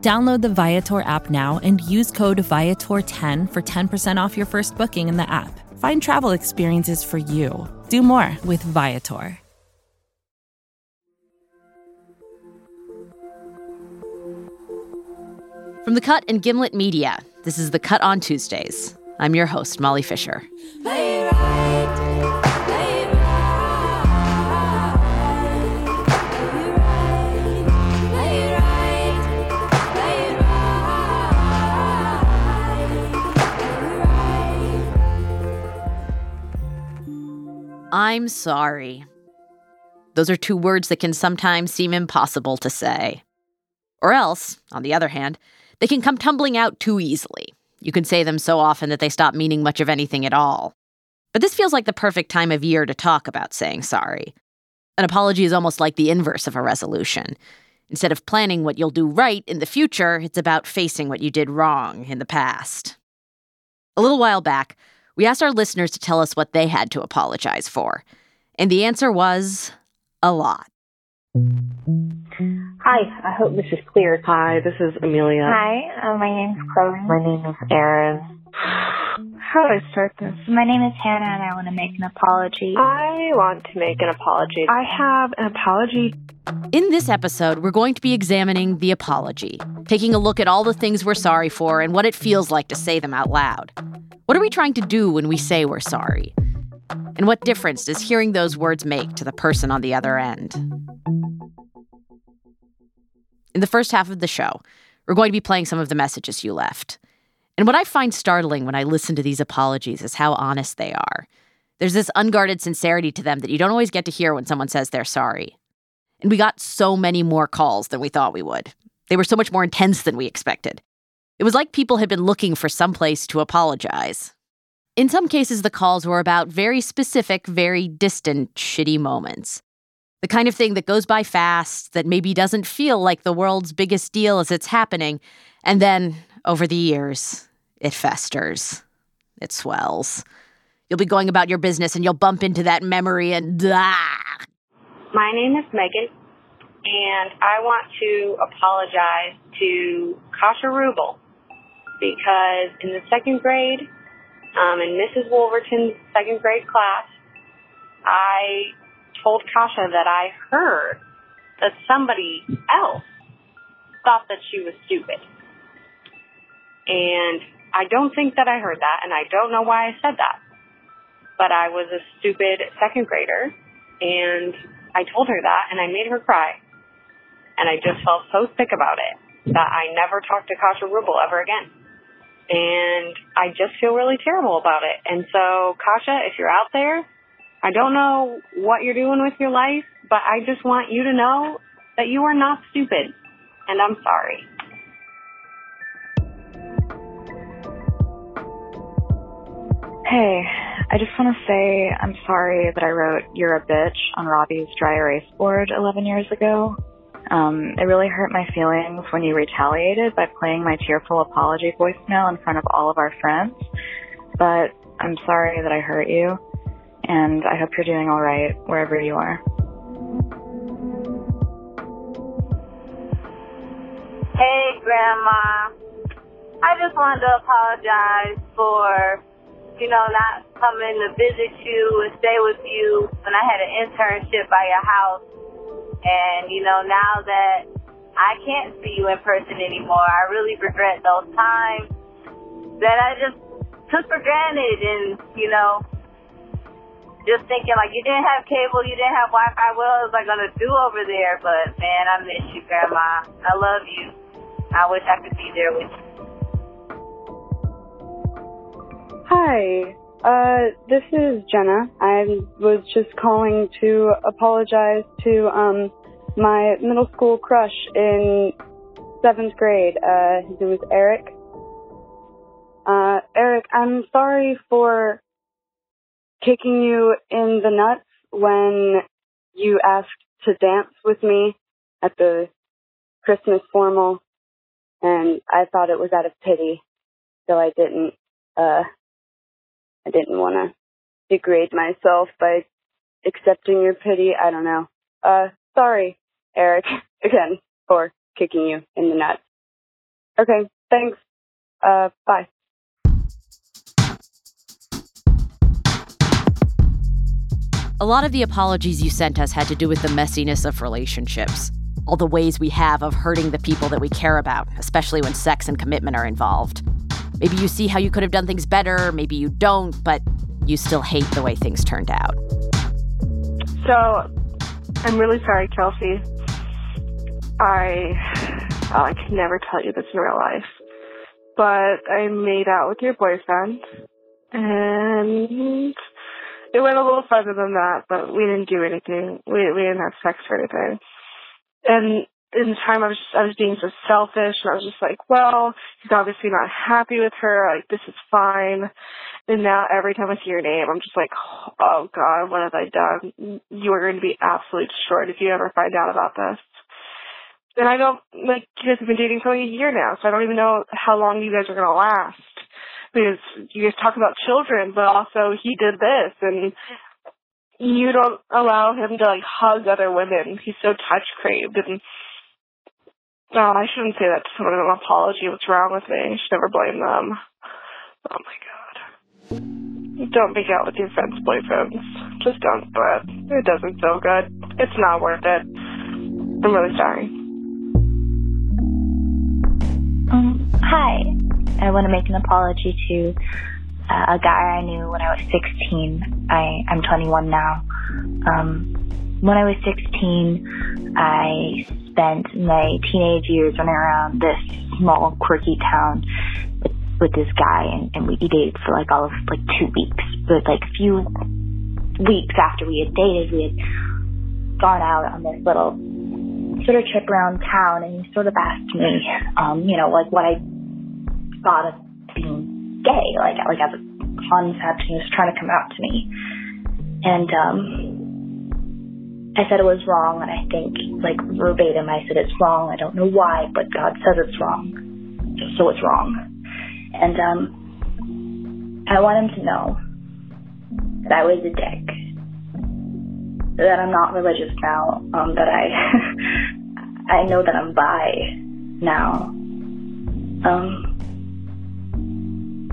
Download the Viator app now and use code Viator10 for 10% off your first booking in the app. Find travel experiences for you. Do more with Viator. From the Cut and Gimlet Media, this is The Cut on Tuesdays. I'm your host, Molly Fischer. I'm sorry. Those are two words that can sometimes seem impossible to say. Or else, on the other hand, they can come tumbling out too easily. You can say them so often that they stop meaning much of anything at all. But this feels like the perfect time of year to talk about saying sorry. An apology is almost like the inverse of a resolution. Instead of planning what you'll do right in the future, it's about facing what you did wrong in the past. A little while back, we asked our listeners to tell us what they had to apologize for. And the answer was a lot. Hi, I hope this is clear. Hi, this is Amelia. Hi, uh, my name's Chloe. My name is Erin. How do I start this? My name is Hannah and I want to make an apology. I want to make an apology. I have an apology. In this episode, we're going to be examining the apology, taking a look at all the things we're sorry for and what it feels like to say them out loud. What are we trying to do when we say we're sorry? And what difference does hearing those words make to the person on the other end? In the first half of the show, we're going to be playing some of the messages you left. And what I find startling when I listen to these apologies is how honest they are. There's this unguarded sincerity to them that you don't always get to hear when someone says they're sorry. And we got so many more calls than we thought we would. They were so much more intense than we expected. It was like people had been looking for some place to apologize. In some cases, the calls were about very specific, very distant, shitty moments. The kind of thing that goes by fast, that maybe doesn't feel like the world's biggest deal as it's happening, and then, over the years, it festers. It swells. You'll be going about your business and you'll bump into that memory and ah. My name is Megan, and I want to apologize to Kasha Rubel because in the second grade, um, in Mrs. Wolverton's second grade class, I told Kasha that I heard that somebody else thought that she was stupid. And I don't think that I heard that, and I don't know why I said that. But I was a stupid second grader, and I told her that, and I made her cry. And I just felt so sick about it that I never talked to Kasha Rubel ever again. And I just feel really terrible about it. And so, Kasha, if you're out there, I don't know what you're doing with your life, but I just want you to know that you are not stupid. And I'm sorry. Hey, I just want to say I'm sorry that I wrote You're a Bitch on Robbie's dry erase board 11 years ago. Um, it really hurt my feelings when you retaliated by playing my tearful apology voicemail in front of all of our friends. But I'm sorry that I hurt you, and I hope you're doing all right wherever you are. Hey, Grandma. I just wanted to apologize for, you know, not coming to visit you and stay with you when I had an internship by your house. And, you know, now that I can't see you in person anymore, I really regret those times that I just took for granted and, you know, just thinking like you didn't have cable, you didn't have Wi-Fi. What was I gonna do over there? But man, I miss you, Grandma. I love you. I wish I could be there with you. Hi, uh, this is Jenna. I was just calling to apologize to um my middle school crush in seventh grade. Uh, his name was Eric. Uh, Eric, I'm sorry for kicking you in the nuts when you asked to dance with me at the Christmas formal, and I thought it was out of pity, so I didn't, uh, I didn't want to degrade myself by accepting your pity. I don't know. Uh, sorry, Eric, again, for kicking you in the nuts. Okay, thanks. Uh, bye. A lot of the apologies you sent us had to do with the messiness of relationships, all the ways we have of hurting the people that we care about, especially when sex and commitment are involved. Maybe you see how you could have done things better, maybe you don't, but you still hate the way things turned out. So, I'm really sorry, Kelsey. I, oh, I could never tell you this in real life, but I made out with your boyfriend, and it went a little further than that, but we didn't do anything. We we didn't have sex or anything. And in the time I was just, I was being so selfish and I was just like, well, he's obviously not happy with her, like this is fine. And now every time I see your name I'm just like, Oh God, what have I done? You are going to be absolutely destroyed if you ever find out about this. And I don't like you guys have been dating for like a year now, so I don't even know how long you guys are gonna last because you guys talk about children, but also he did this and you don't allow him to like hug other women. He's so touch craved and no, oh, I shouldn't say that to someone in an apology. What's wrong with me? I should never blame them. Oh my god. Don't make out with your friends' boyfriends. Just don't do it. It doesn't feel good. It's not worth it. I'm really sorry. Um, hi. I want to make an apology to uh, a guy I knew when I was 16. I, I'm 21 now. Um, when I was 16, I spent my teenage years running around this small, quirky town with, with this guy, and, and we dated for like all of like two weeks. But like a few weeks after we had dated, we had gone out on this little sort of trip around town, and he sort of asked me, um, you know, like what I thought of being gay, like like as a concept. He was trying to come out to me, and um, I said it was wrong, and I think like verbatim, I said it's wrong. I don't know why, but God says it's wrong, so it's wrong. And um, I want him to know that I was a dick, that I'm not religious now, um, that I I know that I'm bi now. Um,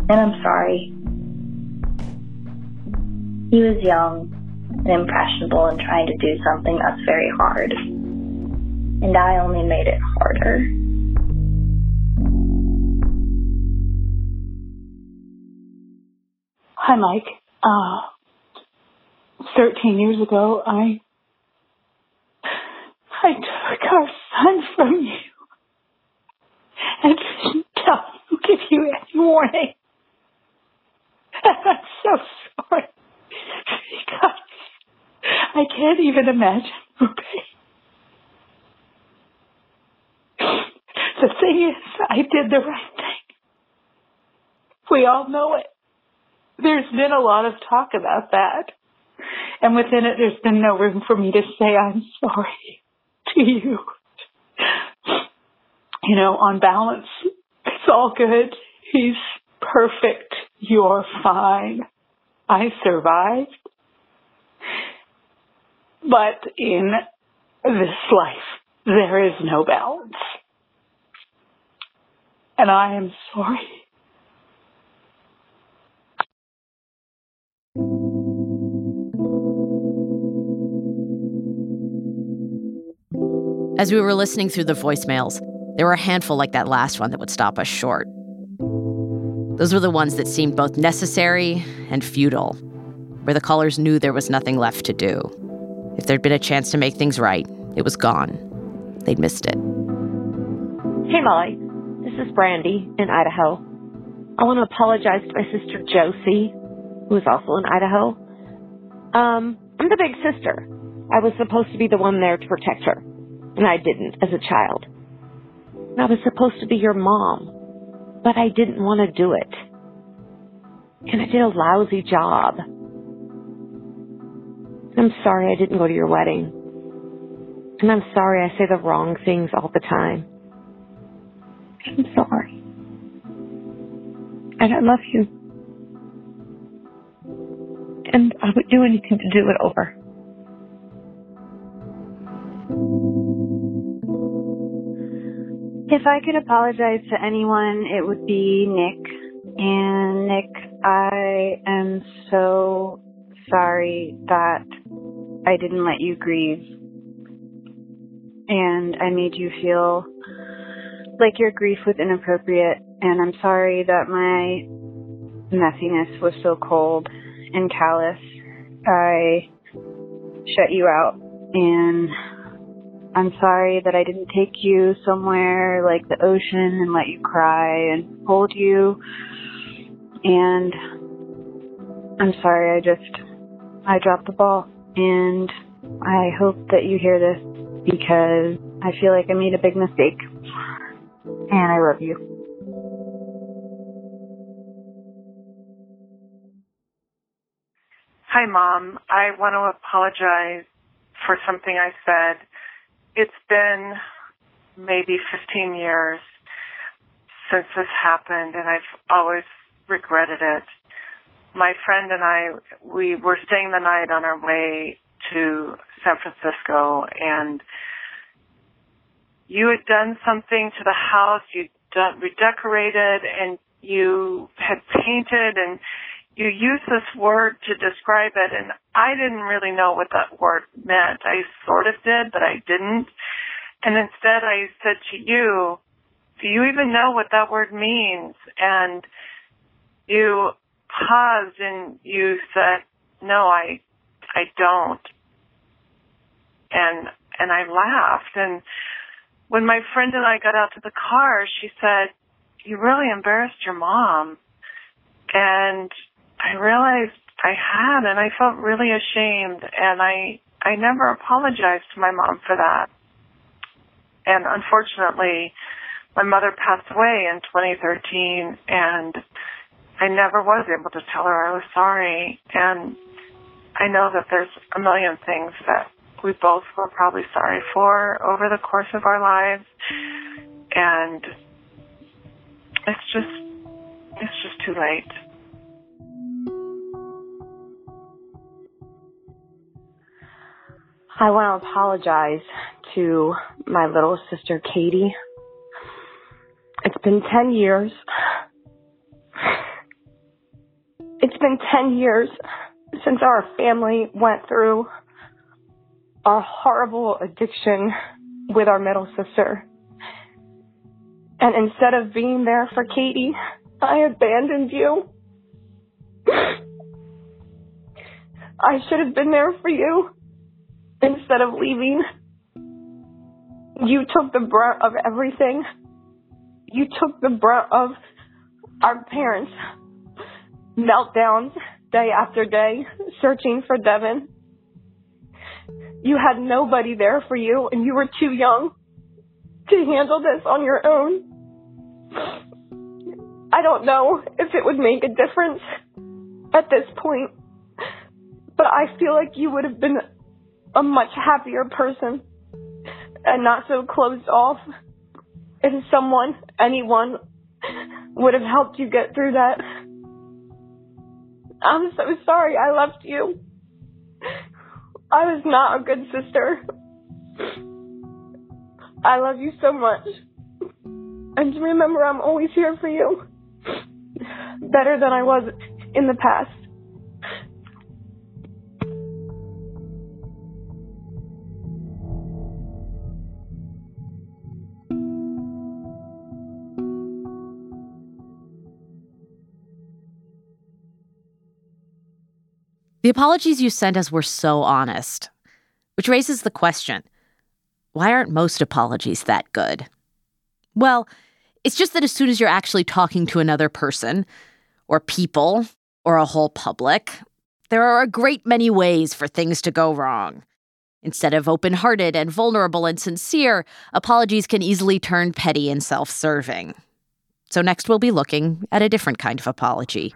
and I'm sorry. He was young and impressionable and trying to do something that's very hard. And I only made it harder. Hi, Mike. Uh, 13 years ago, I, I took our son from you and didn't tell you, give you any warning. I'm so sorry. Because I can't even imagine okay? The thing is, I did the right thing. We all know it. There's been a lot of talk about that. And within it, there's been no room for me to say I'm sorry to you. You know, on balance, it's all good. He's perfect. You're fine. I survived. But in this life, there is no balance. And I am sorry. As we were listening through the voicemails, there were a handful like that last one that would stop us short. Those were the ones that seemed both necessary and futile, where the callers knew there was nothing left to do. If there'd been a chance to make things right, it was gone. They'd missed it. Hey, Molly. This is Brandy in Idaho. I want to apologize to my sister Josie, who is also in Idaho. Um, I'm the big sister. I was supposed to be the one there to protect her, and I didn't as a child. And I was supposed to be your mom, but I didn't want to do it. And I did a lousy job. I'm sorry I didn't go to your wedding. And I'm sorry I say the wrong things all the time. I'm sorry. And I love you. And I would do anything to do it over. If I could apologize to anyone, it would be Nick. And Nick, I am so sorry that I didn't let you grieve. And I made you feel like your grief was inappropriate. And I'm sorry that my messiness was so cold and callous. I shut you out. And I'm sorry that I didn't take you somewhere like the ocean and let you cry and hold you. And I'm sorry, I just, I dropped the ball. And I hope that you hear this because I feel like I made a big mistake. And I love you. Hi, Mom. I want to apologize for something I said it's been maybe 15 years since this happened, and I've always regretted it. My friend and I, we were staying the night on our way to San Francisco, and you had done something to the house. You'd done, redecorated, and you had painted, and you used this word to describe it and I didn't really know what that word meant. I sort of did, but I didn't. And instead I said to you, do you even know what that word means? And you paused and you said, no, I, I don't. And, and I laughed. And when my friend and I got out to the car, she said, you really embarrassed your mom. And I realized I had and I felt really ashamed and I I never apologized to my mom for that. And unfortunately, my mother passed away in 2013 and I never was able to tell her I was sorry and I know that there's a million things that we both were probably sorry for over the course of our lives and it's just it's just too late. I want to apologize to my little sister Katie. It's been 10 years. It's been 10 years since our family went through a horrible addiction with our middle sister. And instead of being there for Katie, I abandoned you. I should have been there for you instead of leaving. You took the brunt of everything. You took the brunt of our parents' meltdowns day after day, searching for Devin. You had nobody there for you, and you were too young to handle this on your own. I don't know if it would make a difference at this point, but I feel like you would have been a much happier person and not so closed off. If someone, anyone, would have helped you get through that. I'm so sorry I left you. I was not a good sister. I love you so much. And remember, I'm always here for you. Better than I was in the past. The apologies you sent us were so honest, which raises the question why aren't most apologies that good? Well, it's just that as soon as you're actually talking to another person, or people, or a whole public, there are a great many ways for things to go wrong. Instead of open hearted and vulnerable and sincere, apologies can easily turn petty and self serving. So, next we'll be looking at a different kind of apology.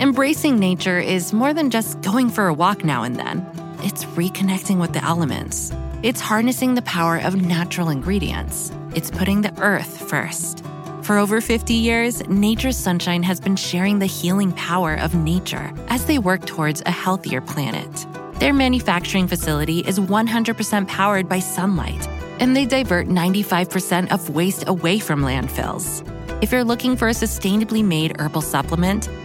Embracing nature is more than just going for a walk now and then, it's reconnecting with the elements. It's harnessing the power of natural ingredients. It's putting the earth first for over 50 years, Nature's Sunshine has been sharing the healing power of nature as they work towards a healthier planet. Their manufacturing facility is 100% powered by sunlight, and they divert 95% of waste away from landfills. If you're looking for a sustainably made herbal supplement,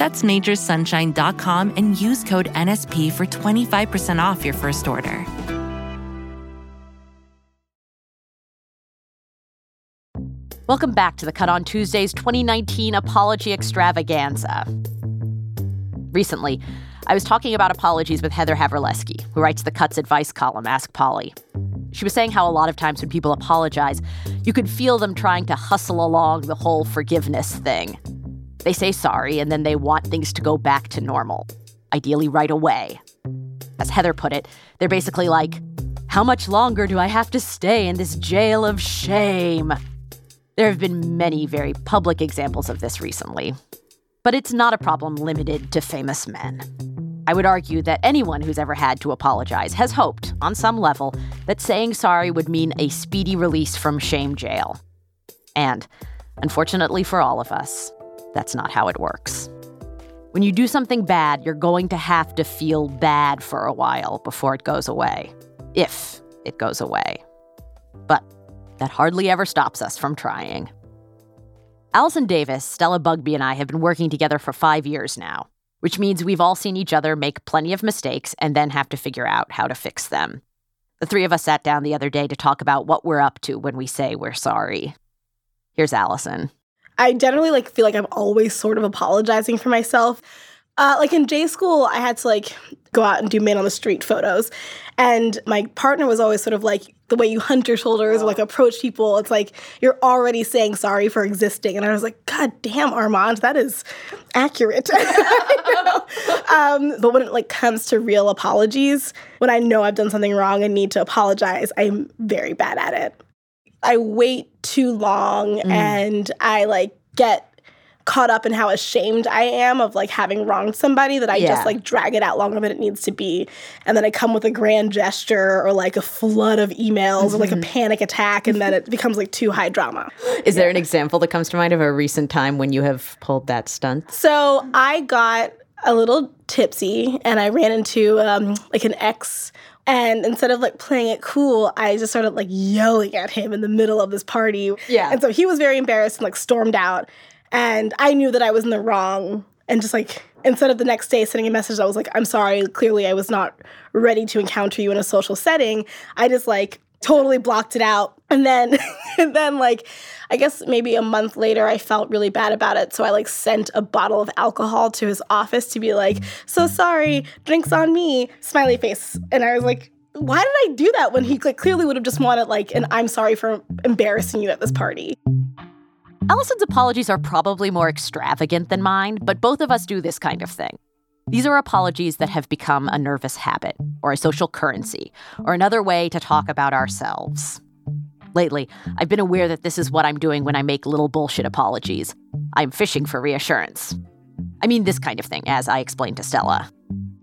that's naturesunshine.com and use code NSP for 25% off your first order. Welcome back to the Cut on Tuesday's 2019 Apology Extravaganza. Recently, I was talking about apologies with Heather Havrilesky, who writes the Cuts advice column, Ask Polly. She was saying how a lot of times when people apologize, you could feel them trying to hustle along the whole forgiveness thing. They say sorry and then they want things to go back to normal, ideally right away. As Heather put it, they're basically like, How much longer do I have to stay in this jail of shame? There have been many very public examples of this recently. But it's not a problem limited to famous men. I would argue that anyone who's ever had to apologize has hoped, on some level, that saying sorry would mean a speedy release from shame jail. And, unfortunately for all of us, that's not how it works. When you do something bad, you're going to have to feel bad for a while before it goes away. If it goes away. But that hardly ever stops us from trying. Allison Davis, Stella Bugbee, and I have been working together for five years now, which means we've all seen each other make plenty of mistakes and then have to figure out how to fix them. The three of us sat down the other day to talk about what we're up to when we say we're sorry. Here's Allison. I generally like feel like I'm always sort of apologizing for myself. Uh, like in J school, I had to like go out and do man on the street photos, and my partner was always sort of like the way you hunt your shoulders or like approach people. It's like you're already saying sorry for existing, and I was like, God damn, Armand, that is accurate. um, but when it like comes to real apologies, when I know I've done something wrong and need to apologize, I'm very bad at it. I wait too long mm. and I like get caught up in how ashamed I am of like having wronged somebody that I Yeah. just like drag it out longer than it needs to be. And then I come with a grand gesture or like a flood of emails or like a Mhm. panic attack and then it becomes like too high drama. Is there an example that comes to mind of a recent time when you have pulled that stunt? So I got a little tipsy and I ran into um, like an ex. And instead of like playing it cool, I just started like yelling at him in the middle of this party. Yeah. And so he was very embarrassed and like stormed out. And I knew that I was in the wrong. And just like instead of the next day sending a message, I was like, I'm sorry. Clearly, I was not ready to encounter you in a social setting. I just like totally blocked it out. And then, and then like, I guess maybe a month later, I felt really bad about it. So I like sent a bottle of alcohol to his office to be like, so sorry, drinks on me, smiley face. And I was like, why did I do that when he like clearly would have just wanted like an I'm sorry for embarrassing you at this party. Allison's apologies are probably more extravagant than mine, but both of us do this kind of thing. These are apologies that have become a nervous habit, or a social currency, or another way to talk about ourselves. Lately, I've been aware that this is what I'm doing when I make little bullshit apologies. I'm fishing for reassurance. I mean, this kind of thing, as I explained to Stella.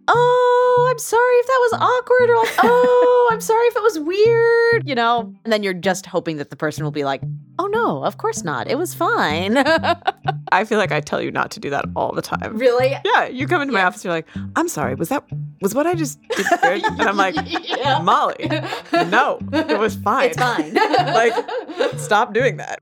Oh, I'm sorry if that was awkward, or like, oh, I'm sorry if it was weird, you know? And then you're just hoping that the person will be like, oh no, of course not. It was fine. I feel like I tell you not to do that all the time. Really? Yeah, you come into my office, you're like, I'm sorry, was that was what I just did weird? And I'm like, Molly, no, it was fine. It's fine. like, stop doing that.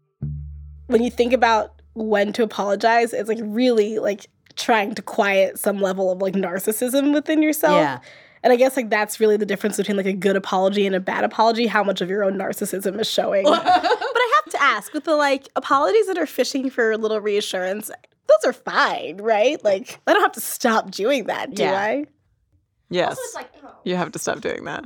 When you think about when to apologize, it's like really like trying to quiet some level of like narcissism within yourself. Yeah. And I guess like that's really the difference between like a good apology and a bad apology, how much of your own narcissism is showing. but I have to ask, with the like apologies that are fishing for a little reassurance, those are fine, right? Like I don't have to stop doing that, do Yeah. I? Yes. Oh. you have to stop doing that.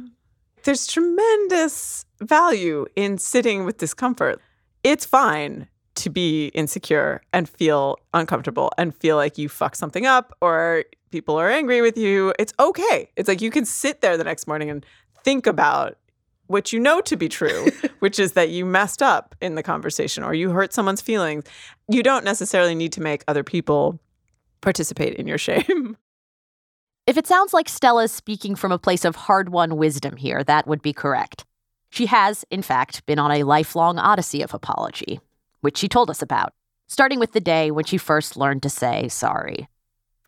There's tremendous value in sitting with discomfort. It's fine to be insecure and feel uncomfortable and feel like you fucked something up or people are angry with you. It's okay. It's like you can sit there the next morning and think about what you know to be true, which is that you messed up in the conversation or you hurt someone's feelings. You don't necessarily need to make other people participate in your shame. If it sounds like Stella's speaking from a place of hard won wisdom here, that would be correct. She has, in fact, been on a lifelong odyssey of apology, which she told us about, starting with the day when she first learned to say sorry.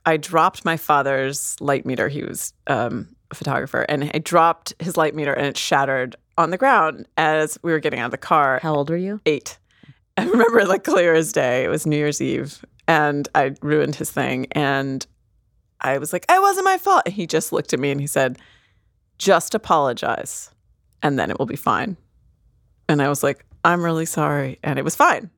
I dropped my father's light meter. He was um, a photographer, and I dropped his light meter, and it shattered on the ground as we were getting out of the car. How old were you? Eight. I remember like clear as day. It was New Year's Eve, and I ruined his thing. And I was like, "It wasn't my fault." And he just looked at me and he said, "Just apologize, and then it will be fine." And I was like, "I'm really sorry," and it was fine.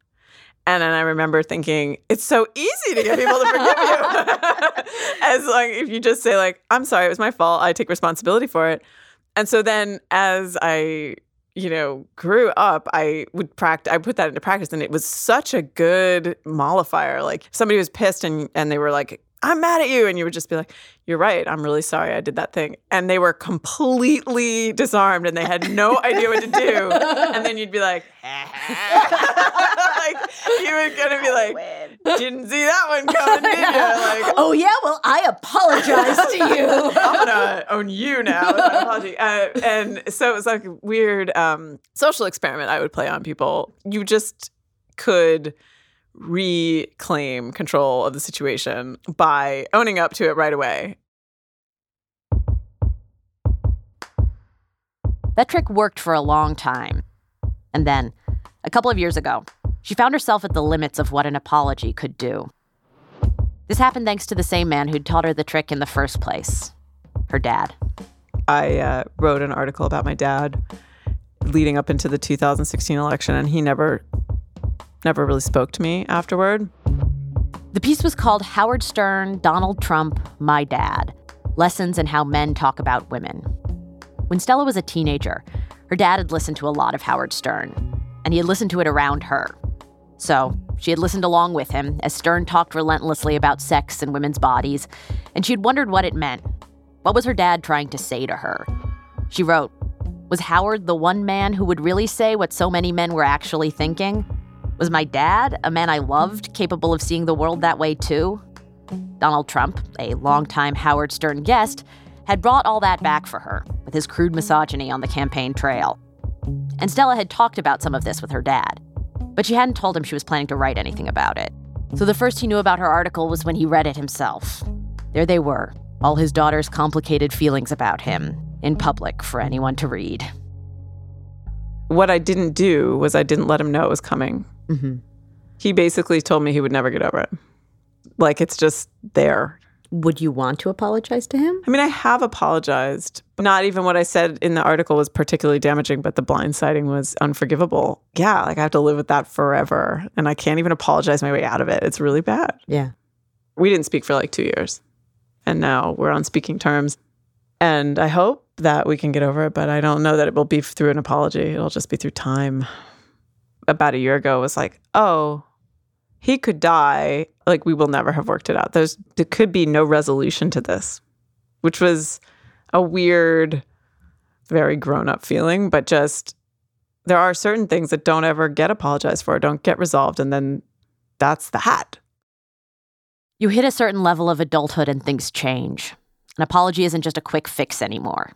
And then I remember thinking, it's so easy to get people to forgive you. as like if you just say like, I'm sorry, it was my fault. I take responsibility for it. And so then as I, you know, grew up, I would practice I put that into practice and it was such a good mollifier. Like somebody was pissed and and they were like, I'm mad at you. And you would just be like, You're right. I'm really sorry I did that thing. And they were completely disarmed and they had no idea what to do. And then you'd be like, like you were gonna be like, didn't see that one coming, did you? Like, oh yeah, well I apologize to you. I'm gonna own you now apology. Uh, and so it was like a weird um, social experiment I would play on people. You just could reclaim control of the situation by owning up to it right away. That trick worked for a long time. And then, a couple of years ago, she found herself at the limits of what an apology could do. This happened thanks to the same man who'd taught her the trick in the first place her dad. I uh, wrote an article about my dad leading up into the 2016 election, and he never, never really spoke to me afterward. The piece was called Howard Stern, Donald Trump, My Dad Lessons in How Men Talk About Women. When Stella was a teenager, her dad had listened to a lot of Howard Stern, and he had listened to it around her. So she had listened along with him as Stern talked relentlessly about sex and women's bodies, and she had wondered what it meant. What was her dad trying to say to her? She wrote, Was Howard the one man who would really say what so many men were actually thinking? Was my dad, a man I loved, capable of seeing the world that way too? Donald Trump, a longtime Howard Stern guest, had brought all that back for her with his crude misogyny on the campaign trail. And Stella had talked about some of this with her dad, but she hadn't told him she was planning to write anything about it. So the first he knew about her article was when he read it himself. There they were, all his daughter's complicated feelings about him, in public for anyone to read. What I didn't do was I didn't let him know it was coming. Mm-hmm. He basically told me he would never get over it. Like it's just there. Would you want to apologize to him? I mean, I have apologized. Not even what I said in the article was particularly damaging, but the blindsiding was unforgivable. Yeah, like I have to live with that forever. And I can't even apologize my way out of it. It's really bad. Yeah. We didn't speak for like two years. And now we're on speaking terms. And I hope that we can get over it, but I don't know that it will be through an apology. It'll just be through time. About a year ago, it was like, oh, he could die. Like we will never have worked it out. There's there could be no resolution to this, which was a weird, very grown up feeling, but just there are certain things that don't ever get apologized for, don't get resolved, and then that's the hat. You hit a certain level of adulthood and things change. An apology isn't just a quick fix anymore.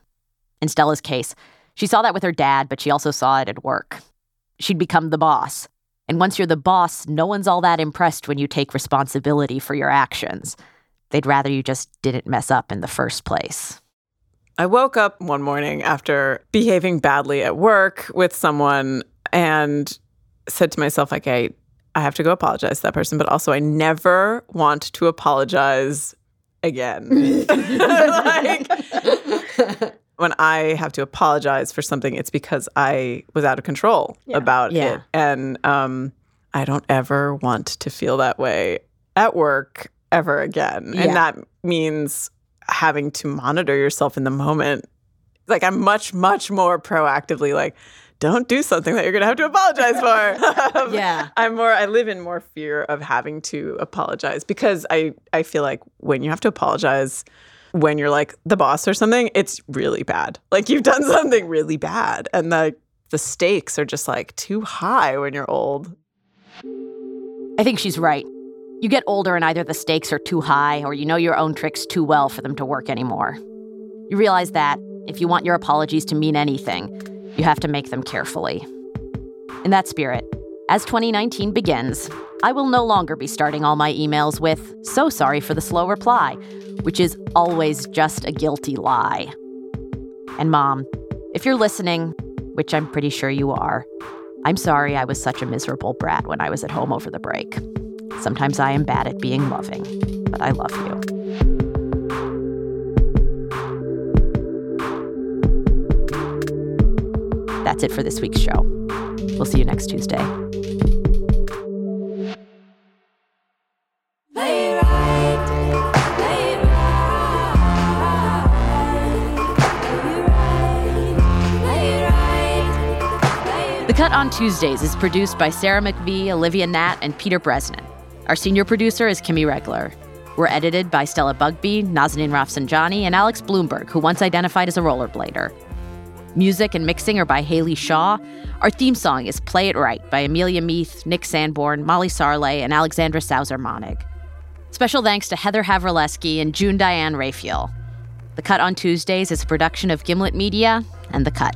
In Stella's case, she saw that with her dad, but she also saw it at work. She'd become the boss. And once you're the boss, no one's all that impressed when you take responsibility for your actions. They'd rather you just didn't mess up in the first place. I woke up one morning after behaving badly at work with someone and said to myself, like, I, I have to go apologize to that person, but also I never want to apologize again. like, when I have to apologize for something, it's because I was out of control Yeah. about Yeah. it. And um, I don't ever want to feel that way at work ever again. Yeah. And that means having to monitor yourself in the moment. Like, I'm much, much more proactively like, don't do something that you're going to have to apologize for. Yeah. I'm more I live in more fear of having to apologize because I I feel like when you have to apologize when you're like the boss or something, it's really bad. Like you've done something really bad and the the stakes are just like too high when you're old. I think she's right. You get older and either the stakes are too high or you know your own tricks too well for them to work anymore. You realize that if you want your apologies to mean anything, you have to make them carefully. In that spirit, as 2019 begins, I will no longer be starting all my emails with, so sorry for the slow reply, which is always just a guilty lie. And mom, if you're listening, which I'm pretty sure you are, I'm sorry I was such a miserable brat when I was at home over the break. Sometimes I am bad at being loving, but I love you. That's it for this week's show. We'll see you next Tuesday. On Tuesdays is produced by Sarah McVeigh, Olivia Natt, and Peter Bresnan. Our senior producer is Kimmy Regler. We're edited by Stella Bugbee, Nazanin Rafsanjani, and Alex Blumberg, who once identified as a rollerblader. Music and mixing are by Haley Shaw. Our theme song is Play It Right by Amelia Meath, Nick Sanborn, Molly Sarlé, and Alexandra Sauser Monnig. Special thanks to Heather Havrilesky and June Diane Raphael. The Cut on Tuesdays is a production of Gimlet Media and The Cut.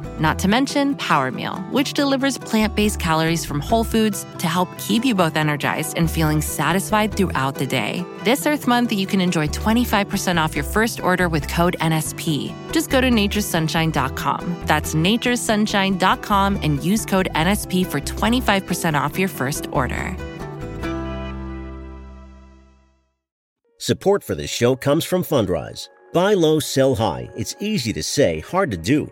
Not to mention Power Meal, which delivers plant based calories from whole foods to help keep you both energized and feeling satisfied throughout the day. This Earth Month, you can enjoy 25% off your first order with code NSP. Just go to naturesunshine.com. That's naturesunshine.com and use code NSP for 25% off your first order. Support for this show comes from Fundrise. Buy low, sell high. It's easy to say, hard to do.